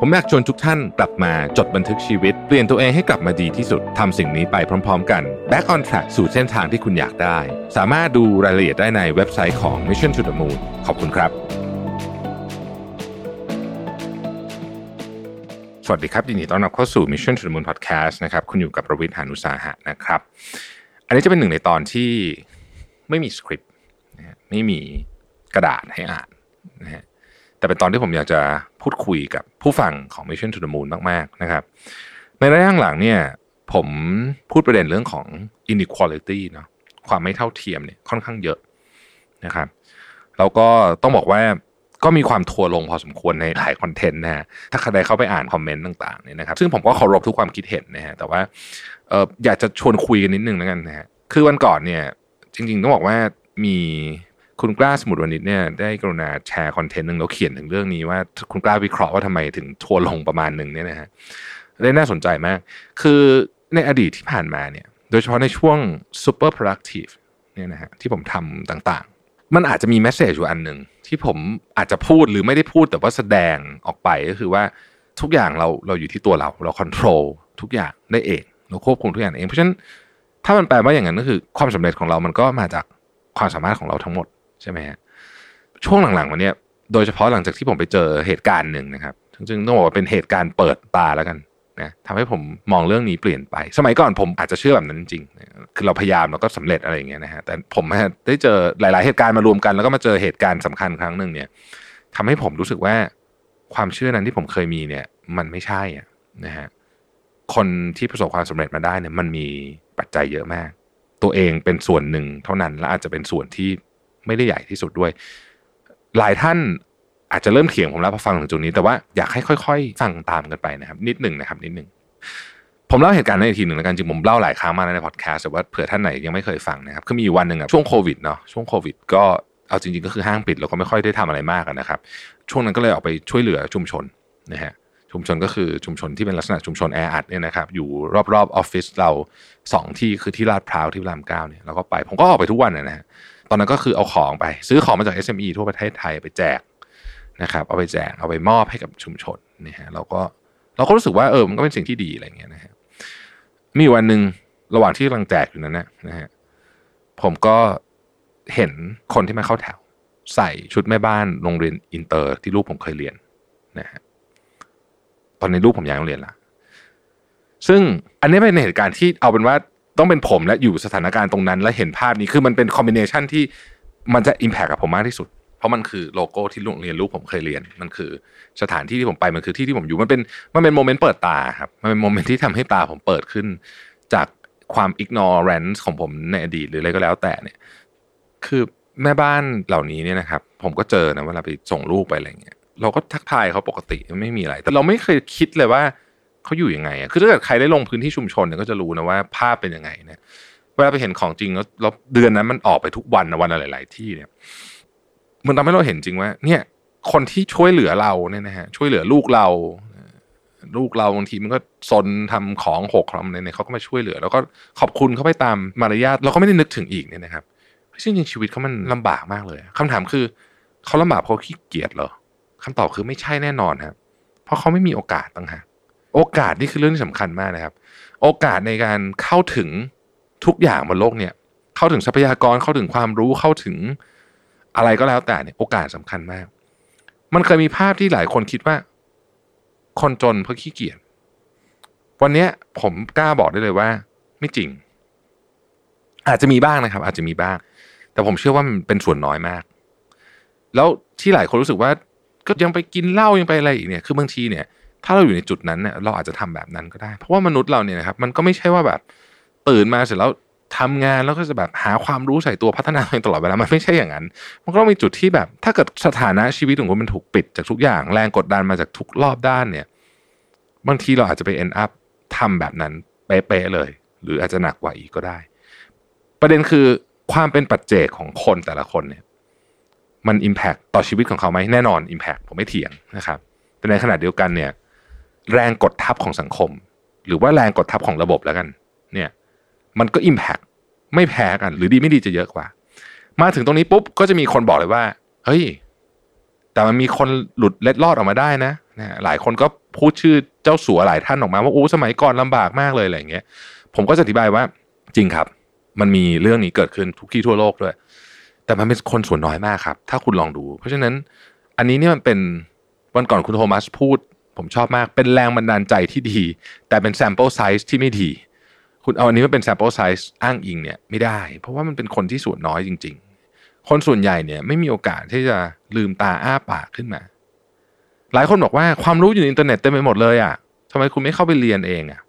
ผมอยากชวนทุกท่านกลับมาจดบันทึกชีวิต เปลี่ยนตัวเองให้กลับมาดีที่สุดทำสิ่งนี้ไปพร้อม ๆ กัน Back on Track สู่เส้นทางที่คุณอยากได้ สามารถดูรายละเอียดได้ในเว็บไซต์ของ Mission to the Moon ขอบคุณครับ สวัสดีครับยินดีต้อนรับเข้าสู่ Mission to the Moon Podcast นะครับคุณอยู่กับประวิทยานุสาหะนะครับ อันนี้จะเป็นหนึ่งในตอนที่ไม่มีสคริปต์ไม่มีกระดาษให้อ่านนะฮะ แต่เป็นตอนที่ผมอยากจะพูดคุยกับผู้ฟังของ Mission to the Moon มากๆนะครับ ในระยะหลังเนี่ยผมพูดประเด็นเรื่องของ inequality เนาะความไม่เท่าเทียมเนี่ยค่อนข้างเยอะนะครับแล้วก็ต้องบอกว่าก็มีความทัวร์ลงพอสมควรในหลายคอนเทนต์นะฮะถ้าใครเข้าไปอ่านคอมเมนต์ต่างๆเนี่ยนะครับ ซึ่งผมก็เคารพทุกความคิดเห็นนะฮะแต่ว่าเอออยากจะชวนคุยกันนิดนึงแล้วกันนะฮะคือวันก่อนเนี่ย จริง ๆ ต้องบอกว่ามี คุณกล้าสมุดวนิชเนี่ยได้กรุณาแชร์คอนเทนต์หนึ่งแล้วเขียนถึงเรื่องนี้ว่าคุณกล้าวิเคราะห์ว่าทำไมถึงทัวลงประมาณหนึ่งเนี่ยนะฮะได้น่าสนใจมาก คือในอดีตที่ผ่านมาเนี่ย โดยเฉพาะในช่วง super productive เนี่ยนะฮะที่ผมทำต่างๆ มันอาจจะมีแมสเซจอยู่อันหนึ่งที่ผมอาจจะพูดหรือไม่ได้พูดแต่ว่าแสดงออกไปก็คือว่าทุกอย่างเราเราอยู่ที่ตัวเราเราควบคุมทุกอย่างได้เองเราควบคุมทุกอย่างเองเพราะฉะนั้นถ้ามันแปลว่าอย่างนั้นก็คือ ความสำเร็จของเรามันก็มาจากความสามารถของเราทั้งหมด ใช่ไหมฮะช่วงหลังๆวันนี้โดยเฉพาะหลังจากที่ผมไปเจอเหตุการณ์หนึ่งนะครับซึ่งต้องบอกว่าเป็นเหตุการณ์เปิดตาแล้วกันนะทำให้ผมมองเรื่องนี้เปลี่ยนไป สมัยก่อนผมอาจจะเชื่อแบบนั้นจริง คือเราพยายามเราก็สำเร็จอะไรอย่างเงี้ยนะฮะ แต่ผมได้เจอหลาย ๆ เหตุการณ์มารวมกัน แล้วก็มาเจอเหตุการณ์สำคัญครั้งหนึ่งเนี่ยทำให้ผมรู้สึกว่าความเชื่อนั้นที่ผมเคยมีเนี่ย มันไม่ใช่อะนะฮะ คนที่ประสบความสำเร็จมาได้เนี่ยมันมีปัจจัยเยอะมาก ตัวเองเป็นส่วนหนึ่งเท่านั้นและอาจจะเป็นส่วนที่ ไม่ได้ใหญ่ที่สุดด้วย หลายท่านอาจจะเริ่มเถียงผมแล้วพอฟังถึงจุดนี้ แต่ว่าอยากให้ค่อยๆฟังตามกันไปนะครับ นิดหนึ่งนะครับ นิดหนึ่งผมเล่าเหตุการณ์ในทีหนึ่งแล้วกันจริงผมเล่าหลายครั้งมาในพอดแคสต์แต่ว่าเผื่อท่านไหนยังไม่เคยฟังนะครับคือมีอยู่วันหนึ่งอะช่วงโควิดเนาะช่วงโควิด ก็เอาจริงๆก็คือห้างปิดเราก็ไม่ค่อยได้ทำอะไรมากนะครับ ช่วงนั้นก็เลยออกไปช่วยเหลือชุมชนนะฮะชุมชนก็คือชุมชนที่เป็นลักษณะชุมชนแออัดเนี่ยนะครับอยู่รอบๆออฟฟิศเราสองที่คือที่ลาดพร้าวที่รามเก้าเนี่ยเราก็ไปผมก็ออกไปทุกวันนะฮะ ตอนนั้นก็คือเอาของไป ซื้อของมาจาก SME ทั่วประเทศไทยไปแจกนะครับ เอาไปแจกเอาไปมอบให้กับชุมชนนี่ฮะเราก็เราก็รู้สึกว่าเออมันก็เป็นสิ่งที่ดีอะไรเงี้ยนะฮะมีวันหนึ่งระหว่างที่กำลังแจกอยู่นั้นนะนะฮะผมก็เห็นคนที่มาเข้าแถว ใส่ชุดแม่บ้านโรงเรียนอินเตอร์ที่ลูกผมเคยเรียนนะฮะตอนนี้ลูกผมย้ายโรงเรียนละซึ่งอันนี้เป็นเหตุการณ์ที่เอาเป็นว่า ต้องเป็นผมและอยู่สถานการณ์ตรงนั้น และเห็นภาพนี้คือมันเป็น combination ที่มันจะ impact กับผมมากที่สุด เพราะมันคือโลโก้ที่โรงเรียนลูกผมเคยเรียน มันคือสถานที่ที่ผมไปมันคือที่ที่ผมอยู่มันเป็นมันเป็น moment เปิดตาครับมันเป็น moment ที่ทำให้ตาผมเปิดขึ้น จากความ ignorance ของผมในอดีตหรืออะไรก็แล้วแต่เนี่ย คือแม่บ้านเหล่านี้เนี่ยนะครับ ผมก็เจอนะเวลาไปส่งลูกไปอะไรเงี้ยเราก็ทักทายเขาปกติไม่มีอะไร แต่เราไม่เคยคิดเลยว่า เขาอยู่ยังไงอะคือถ้าเกิดใครได้ลงพื้นที่ชุมชนเนี่ยก็จะรู้นะว่าภาพเป็นยังไงเนี่ยเวลาไปเห็นของจริงแล้วเดือนนั้นมันออกไปทุกวันนะวันละหลาย ๆ ที่เนี่ย มันทำให้เราเห็นจริงว่า เนี่ย คนที่ช่วยเหลือเราเนี่ยนะฮะช่วยเหลือลูกเรา ลูกเราบางทีมันก็ซนทำของหกทำอะไรเนี่ยเขาก็มาช่วยเหลือ แล้วก็ขอบคุณเขาไปตามมารยาทเราก็ไม่ได้นึกถึงอีกเนี่ยนะครับซึ่งจริงชีวิตเขามันลำบากมากเลยคำถามคือเขาลำบากเพราะขี้เกียจเหรอคำตอบคือไม่ใช่แน่นอนครับเพราะเขาไม่มีโอกาสต่างหาก โอกาสนี่คือเรื่องที่สำคัญมากนะครับ โอกาสในการเข้าถึงทุกอย่างบนโลกเนี่ย เข้าถึงทรัพยากรเข้าถึงความรู้เข้าถึงอะไรก็แล้วแต่เนี่ยโอกาสสำคัญมาก มันเคยมีภาพที่หลายคนคิดว่า คนจนเพราะขี้เกียจวันนี้ผมกล้าบอกได้เลยว่า ไม่จริง อาจจะมีบ้างนะครับ อาจจะมีบ้าง แต่ผมเชื่อว่ามันเป็นส่วนน้อยมาก แล้วที่หลายคนรู้สึกว่า ก็ยังไปกินเหล้ายังไปอะไรอีกเนี่ยคือบางทีเนี่ย ถ้าเราอยู่ในจุดนั้นเนี่ยเราอาจจะทำแบบนั้นก็ได้ เพราะว่ามนุษย์เราเนี่ยนะครับมันก็ไม่ใช่ว่าแบบตื่นมาเสร็จแล้วทำงานแล้วก็จะแบบหาความรู้ใส่ตัวพัฒนาตัวเองตลอดเวลามันไม่ใช่อย่างนั้น มันก็ต้องมีจุดที่แบบ ถ้าเกิดสถานะชีวิตของคุณมันถูกปิดจากทุกอย่างแรงกดดันมาจากทุกรอบด้านเนี่ย บางทีเราอาจจะไป end up ทำแบบนั้นเป๊ะๆเลย หรืออาจจะหนักกว่าอีกก็ได้ ประเด็นคือความเป็นปัจเจกของคนแต่ละคนเนี่ย มัน Impact ต่อชีวิตของเขาไหมแน่นอน Impact ผมไม่เถียงนะครับแต่ในขณะเดียวกันเนี่ย แรงกดทับของสังคม หรือว่าแรงกดทับของระบบแล้วกัน เนี่ยมันก็ Impact ไม่แพ้กัน หรือดีไม่ดีจะเยอะกว่า มาถึงตรงนี้ปุ๊บก็จะมีคนบอกเลยว่า เฮ้ย แต่มันมีคนหลุดเล็ดลอดออกมาได้นะนะหลายคนก็พูดชื่อเจ้าสัวหลายท่านออกมาว่าโอ้สมัยก่อนลำบากมากเลยอะไรอย่างเงี้ย ผมก็จะอธิบายว่าจริงครับ มันมีเรื่องนี้เกิดขึ้นทุกที่ทั่วโลกด้วย แต่มันเป็นคนส่วนน้อยมากครับ ถ้าคุณลองดู เพราะฉะนั้นอันนี้เนี่ยมันเป็นวันก่อนคุณโทมัสพูด ผมชอบมากเป็นแรงบันดาลใจที่ดี แต่เป็น sample size ที่ไม่ดี คุณเอาอันนี้มาเป็น sample size อ้างอิงเนี่ยไม่ได้ เพราะว่ามันเป็นคนที่ส่วนน้อยจริง ๆ คนส่วนใหญ่เนี่ยไม่มีโอกาสที่จะลืมตาอ้าปากขึ้นมา หลายคนบอกว่าความรู้อยู่ในอินเทอร์เน็ตเต็มไปหมดเลยอะทำไมคุณไม่เข้าไปเรียนเองอะ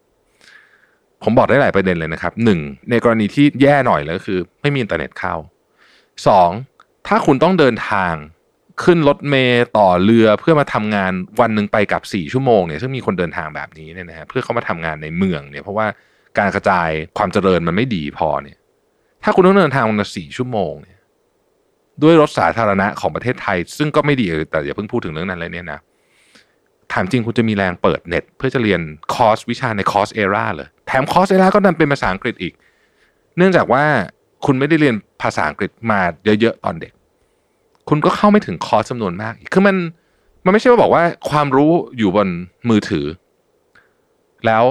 ผมบอกได้หลายประเด็นเลยนะครับหนึ่งในกรณีที่แย่หน่อยเลยก็คือ ไม่มีอินเทอร์เน็ตเข้าสองถ้าคุณต้องเดินทาง ขึ้นรถเมล์ต่อเรือเพื่อมาทำงานวันหนึ่งไปกับสี่ชั่วโมงเนี่ยซึ่งมีคนเดินทางแบบนี้เนี่ยนะฮะเพื่อเขามาทำงานในเมืองเนี่ยเพราะว่าการกระจายความเจริญมันไม่ดีพอเนี่ย ถ้าคุณต้องเดินทางวันละสี่ชั่วโมงเนี่ยด้วยรถสาธารณะของประเทศไทย ซึ่งก็ไม่ดีแต่อย่าเพิ่งพูดถึงเรื่องนั้นเลยเนี่ยนะถามจริงคุณจะมีแรงเปิดเน็ต เพื่อจะเรียนคอร์สวิชาใน Coursera เลยแถม Coursera ก็ดันเป็นภาษาอังกฤษอีก เนื่องจากว่าคุณไม่ได้เรียนภาษาอังกฤษมาเยอะๆตอนเด็ก คุณก็เข้าไม่ถึงคอร์สจำนวนมากอีกคือมันมันไม่ใช่ว่าบอกว่าความรู้อยู่บนมือถือ แล้ว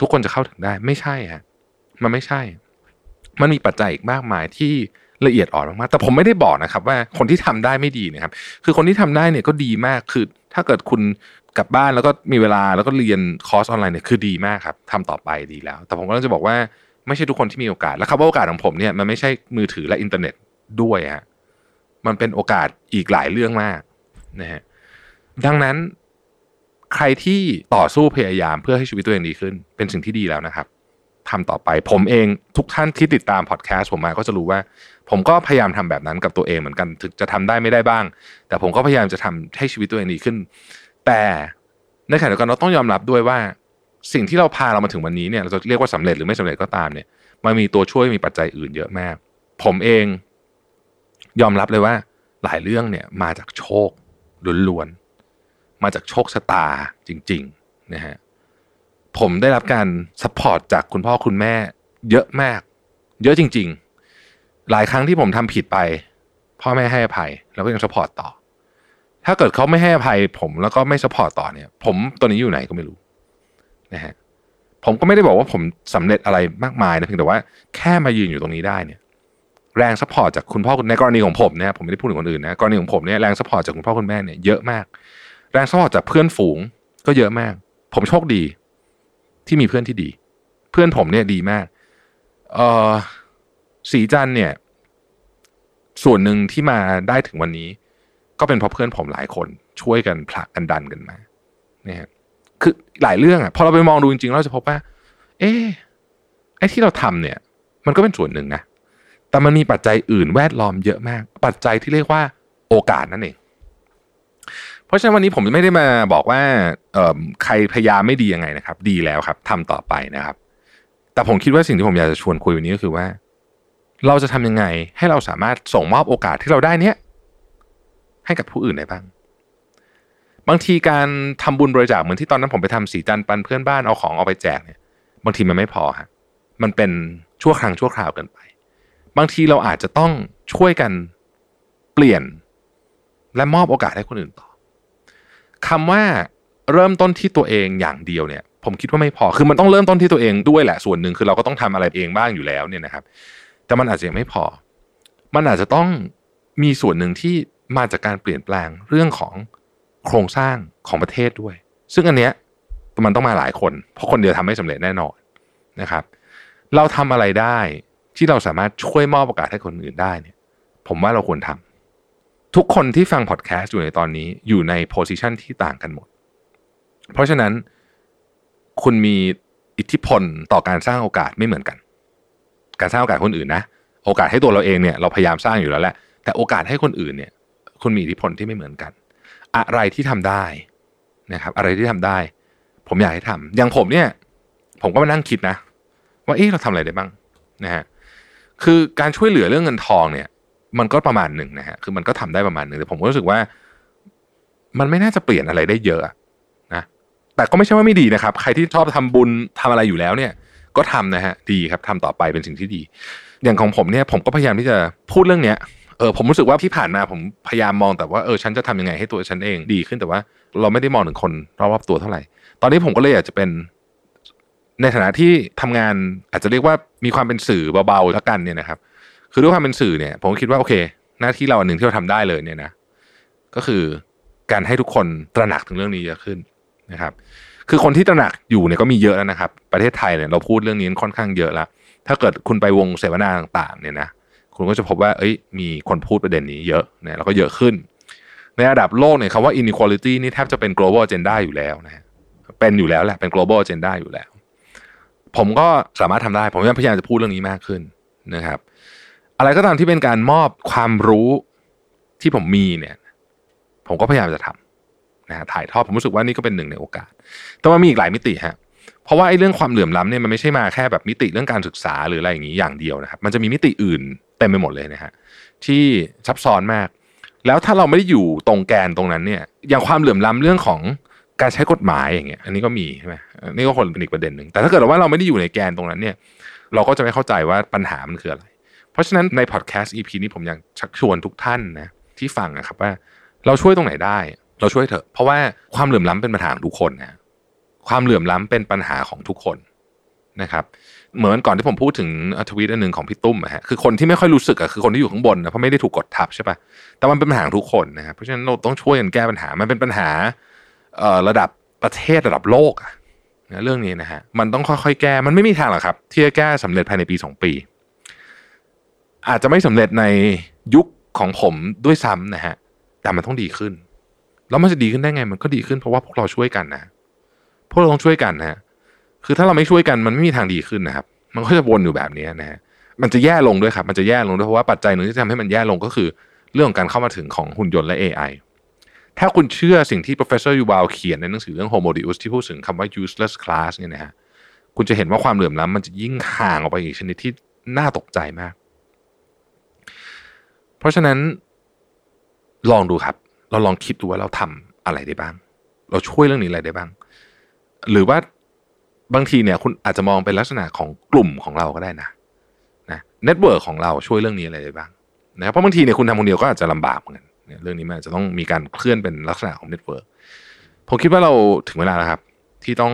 ทุกคนจะเข้าถึงได้ ไม่ใช่ฮะมันไม่ใช่ มันมีปัจจัยอีกมากมายที่ละเอียดอ่อนมากๆแต่ผมไม่ได้บอกนะครับ ว่าคนที่ทำได้ไม่ดีนะครับ คือคนที่ทำได้เนี่ยก็ดีมากคือถ้าเกิดคุณกลับบ้านแล้วก็มีเวลาแล้วก็เรียนคอร์สออนไลน์เนี่ยคือดีมากครับทำต่อไปดีแล้ว แต่ผมก็ต้องจะบอกว่าไม่ใช่ทุกคนที่มีโอกาส และคำว่าโอกาสของผมเนี่ยมันไม่ใช่มือถือและอินเทอร์เน็ตด้วยฮะ มันเป็นโอกาสอีกหลายเรื่องมากนะฮะดังนั้นใครที่ต่อสู้พยายามเพื่อให้ชีวิตตัวเองดีขึ้น เป็นสิ่งที่ดีแล้วนะครับทำต่อไปผมเองทุกท่านที่ติดตามพอดแคสต์ผมมาก็จะรู้ว่า ผมก็พยายามทำแบบนั้นกับตัวเองเหมือนกันถึงจะทำได้ไม่ได้บ้าง แต่ผมก็พยายามจะทำให้ชีวิตตัวเองดีขึ้น แต่ในขณะเดียวกันเราต้องยอมรับด้วยว่า สิ่งที่เราพาเรามาถึงวันนี้เนี่ยเราจะเรียกว่าสำเร็จหรือไม่สำเร็จก็ตามเนี่ยมันมีตัวช่วยมีปัจจัยอื่นเยอะมาก ผมเอง ยอมรับเลยว่าหลายเรื่องเนี่ยมาจากโชคล้วนๆมาจากโชคชะตาจริงๆนะฮะผมได้รับการ support จากคุณพ่อคุณแม่เยอะมาก เยอะจริง ๆ หลายครั้งที่ผมทำผิดไป พ่อแม่ให้อภัย แล้วก็ยัง support ต่อ ถ้าเกิดเขาไม่ให้อภัย ผมแล้วก็ไม่ support ต่อเนี่ย ผมตัวนี้อยู่ไหนก็ไม่รู้นะฮะผมก็ไม่ได้บอกว่าผมสำเร็จอะไรมากมายนะเพียงแต่ว่าแค่มายืนอยู่ตรงนี้ได้เนี่ย แรง support จากคุณพ่อคุณในกรณีของผมเนี่ยผมไม่ได้พูดถึงคนอื่นนะกรณีของผมเนี่ยแรง support จากคุณพ่อคุณแม่เนี่ยเยอะมาก แรง support จากเพื่อนฝูงก็เยอะมาก ผมโชคดีที่มีเพื่อนที่ดี เพื่อนผมเนี่ยดีมากเออศรีจันทร์เนี่ย ส่วนหนึ่งที่มาได้ถึงวันนี้ ก็เป็นเพราะเพื่อนผมหลายคน ช่วยกันผลักกันดันกันมาเนี่ยคือหลายเรื่องอะพอเราไปมองดูจริงๆเราจะพบว่า เอ๊ไอ้ที่เราทำเนี่ย มันก็เป็นส่วนหนึ่งนะ แต่มันมีปัจจัยอื่นแวดล้อมเยอะมาก ปัจจัยที่เรียกว่าโอกาสนั่นเอง เพราะฉะนั้นวันนี้ผมไม่ได้มาบอกว่าใครพยายามไม่ดียังไงนะครับ ดีแล้วครับทำต่อไปนะครับ แต่ผมคิดว่าสิ่งที่ผมอยากจะชวนคุยวันนี้ก็คือว่า เราจะทำยังไงให้เราสามารถส่งมอบโอกาสที่เราได้เนี้ยให้กับผู้อื่นได้บ้าง บางทีการทำบุญบริจาคเหมือนที่ตอนนั้นผมไปทำสีจันปันเพื่อนบ้านเอาของเอาไปแจกเนี่ย บางทีมันไม่พอฮะมันเป็นชั่วครั้งชั่วคราวเกินไป บางทีเราอาจจะต้องช่วยกันเปลี่ยน และมอบโอกาสให้คนอื่นต่อคำว่าเริ่มต้นที่ตัวเองอย่างเดียวเนี่ย ผมคิดว่าไม่พอคือมันต้องเริ่มต้นที่ตัวเองด้วยแหละส่วนหนึ่งคือเราก็ต้องทำอะไรเองบ้างอยู่แล้วเนี่ยนะครับ แต่มันอาจจะยังไม่พอ มันอาจจะต้องมีส่วนหนึ่งที่มาจากการเปลี่ยนแปลงเรื่องของโครงสร้างของประเทศด้วย ซึ่งอันเนี้ยมันต้องมาหลายคน เพราะคนเดียวทำไม่สำเร็จแน่นอนนะครับ เราทำอะไรได้ ที่เราสามารถช่วยมอบโอกาสให้คนอื่นได้เนี่ย ผมว่าเราควรทำทุกคนที่ฟังพอดแคสต์อยู่ในตอนนี้อยู่ในโพสิชันที่ต่างกันหมด เพราะฉะนั้นคุณมีอิทธิพลต่อการสร้างโอกาสไม่เหมือนกัน การสร้างโอกาสคนอื่นนะ โอกาสให้ตัวเราเองเนี่ยเราพยายามสร้างอยู่แล้วแหละแต่โอกาสให้คนอื่นเนี่ย คุณมีอิทธิพลที่ไม่เหมือนกัน อะไรที่ทำได้นะครับ อะไรที่ทำได้ ผมอยากให้ทำอย่างผมเนี่ย ผมก็มานั่งคิดนะ ว่าเอ๊ะเราทำอะไรได้บ้างนะฮะ คือการช่วยเหลือเรื่องเงินทองเนี่ย มันก็ประมาณหนึ่งนะฮะคือมันก็ทำได้ประมาณหนึ่งแต่ผมก็รู้สึกว่า มันไม่น่าจะเปลี่ยนอะไรได้เยอะนะแต่ก็ไม่ใช่ว่าไม่ดีนะครับ ใครที่ชอบทำบุญทำอะไรอยู่แล้วเนี่ย ก็ทำนะฮะดีครับทำต่อไปเป็นสิ่งที่ดี อย่างของผมเนี่ยผมก็พยายามที่จะพูดเรื่องเนี้ยเออผมรู้สึกว่าที่ผ่านมาผมพยายามมองแต่ว่าเออฉันจะทำยังไงให้ตัวฉันเองดีขึ้นแต่ว่า เราไม่ได้มองถึงคนรอบๆตัวเท่าไหร่ ตอนนี้ผมก็เลยอยากจะเป็น ในฐานะที่ทำงานอาจจะเรียกว่ามีความเป็นสื่อเบาๆแล้วกันเนี่ยนะครับ คือด้วยความเป็นสื่อเนี่ย ผมคิดว่าโอเค หน้าที่เราอันหนึ่งที่เราทำได้เลยเนี่ยนะก็คือการให้ทุกคนตระหนักถึงเรื่องนี้เยอะขึ้นนะครับ คือคนที่ตระหนักอยู่เนี่ยก็มีเยอะแล้วนะครับ ประเทศไทยเนี่ยเราพูดเรื่องนี้ค่อนข้างเยอะแล้วถ้าเกิดคุณไปวงเสวนาต่างๆเนี่ยนะคุณก็จะพบว่า เอ้ย มีคนพูดประเด็นนี้เยอะนะแล้วก็เยอะขึ้น ในระดับโลกเนี่ยคำว่า inequality นี่แทบจะเป็น global agenda อยู่แล้วนะเป็นอยู่แล้วแหละเป็น global agenda อยู่แล้ว ผมก็สามารถทำได้ ผมพยายามจะพูดเรื่องนี้มากขึ้นนะครับ อะไรก็ตามที่เป็นการมอบความรู้ที่ผมมีเนี่ย ผมก็พยายามจะทำนะถ่ายทอดผมรู้สึกว่านี่ก็เป็นหนึ่งในโอกาส แต่ว่ามีอีกหลายมิติฮะเพราะว่าไอ้เรื่องความเหลื่อมล้ำเนี่ยมันไม่ใช่มาแค่แบบมิติเรื่องการศึกษาหรืออะไรอย่างนี้อย่างเดียวนะครับ มันจะมีมิติอื่นเต็มไปหมดเลยนะฮะที่ซับซ้อนมาก แล้วถ้าเราไม่ได้อยู่ตรงแกนตรงนั้นเนี่ย อย่างความเหลื่อมล้ำเรื่องของการใช้กฎหมายอย่างเงี้ย อันนี้ก็มีใช่ไหม นี่ก็คนเป็นอีกประเด็นหนึ่งแต่ถ้าเกิดว่าเราไม่ได้อยู่ในแกนตรงนั้นเนี่ยเราก็จะไม่เข้าใจว่าปัญหามันคืออะไร เพราะฉะนั้นในพอดแคสต์ EP นี้ผมอยากชักชวนทุกท่านนะที่ฟังนะครับว่าเราช่วยตรงไหนได้ เราช่วยเถอะ เพราะว่าความเหลื่อมล้ำเป็นปัญหาของทุกคนนะความเหลื่อมล้ำเป็นปัญหาของทุกคนนะครับเหมือนก่อนที่ผมพูดถึงทวีตอันหนึ่งของพี่ตุ้มอะฮะคือคนที่ไม่ค่อยรู้สึกอะคือคนที่อยู่ข้างบนนะเพราะไม่ได้ถูกกดทับใช่ปะแต่มันเป็นปัญหาทุกคนนะครับเพราะฉะนั้นเราต้องช่วยกันแก้ปัญหามันเป็นปัญหาระดับประเทศระดับโลกอะ เรื่องนี้นะฮะมันต้องค่อยๆแก้มันไม่มีทางหรอกครับ ที่จะแก้สำเร็จภายในปีสองปี อาจจะไม่สำเร็จในยุคของผมด้วยซ้ำนะฮะแต่มันต้องดีขึ้น แล้วมันจะดีขึ้นได้ไง มันก็ดีขึ้นเพราะว่าพวกเราช่วยกันนะพวกเราต้องช่วยกันนะฮะคือถ้าเราไม่ช่วยกันมันไม่มีทางดีขึ้นนะครับ มันก็จะวนอยู่แบบนี้นะฮะมันจะแย่ลงด้วยครับ มันจะแย่ลงด้วยเพราะว่าปัจจัยหนึ่งที่ทำให้มันแย่ลงก็คือ เรื่องของการเข้ามาถึงของหุ่นยนต์และ AI ถ้าคุณเชื่อสิ่งที่ professor Yuval เขียนในหนังสือเรื่อง Homo Deus ที่พูดถึงคำว่า useless class เนี่ยนะฮะคุณจะเห็นว่าความเหลื่อมล้ำมันจะยิ่งห่างออกไปอีกชนิดที่น่าตกใจมาก เพราะฉะนั้นลองดูครับ เราลองคิดดูว่าเราทำอะไรได้บ้าง เราช่วยเรื่องนี้อะไรได้บ้าง หรือว่าบางทีเนี่ยคุณอาจจะมองเป็นลักษณะของกลุ่มของเราก็ได้นะนะ network ของเราช่วยเรื่องนี้อะไรได้บ้างนะเพราะบางทีเนี่ยคุณทำคนเดียวก็อาจจะลำบากเหมือนกัน เรื่องนี้มันจะต้องมีการเคลื่อนเป็นลักษณะของ network ผมคิดว่าเราถึงเวลาแล้วครับ ที่ต้อง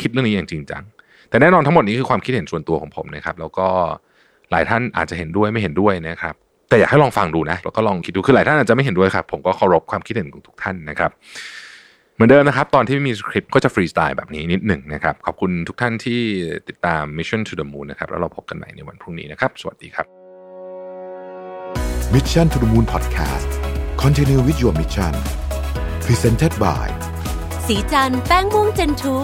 คิดเรื่องนี้อย่างจริงจังแต่แน่นอนทั้งหมดนี้คือความคิดเห็นส่วนตัวของผมนะครับ แล้วก็หลายท่านอาจจะเห็นด้วยไม่เห็นด้วยนะครับ แต่อยากให้ลองฟังดูนะแล้วก็ลองคิดดูคือหลายท่านอาจจะไม่เห็นด้วยครับ ผมก็เคารพความคิดเห็นของทุกท่านนะครับเหมือนเดิมนะครับ ตอนที่ไม่มีสคริปต์ก็จะฟรีสไตล์แบบนี้นิดหนึ่งนะครับ ขอบคุณทุกท่านที่ติดตาม Mission to the Moon นะครับแล้วเราพบกันใหม่ในวันพรุ่งนี้นะครับ สวัสดีครับ Mission to the Moon Podcast Continue with your mission Presented by สีจันแป้งม่วงเจนทู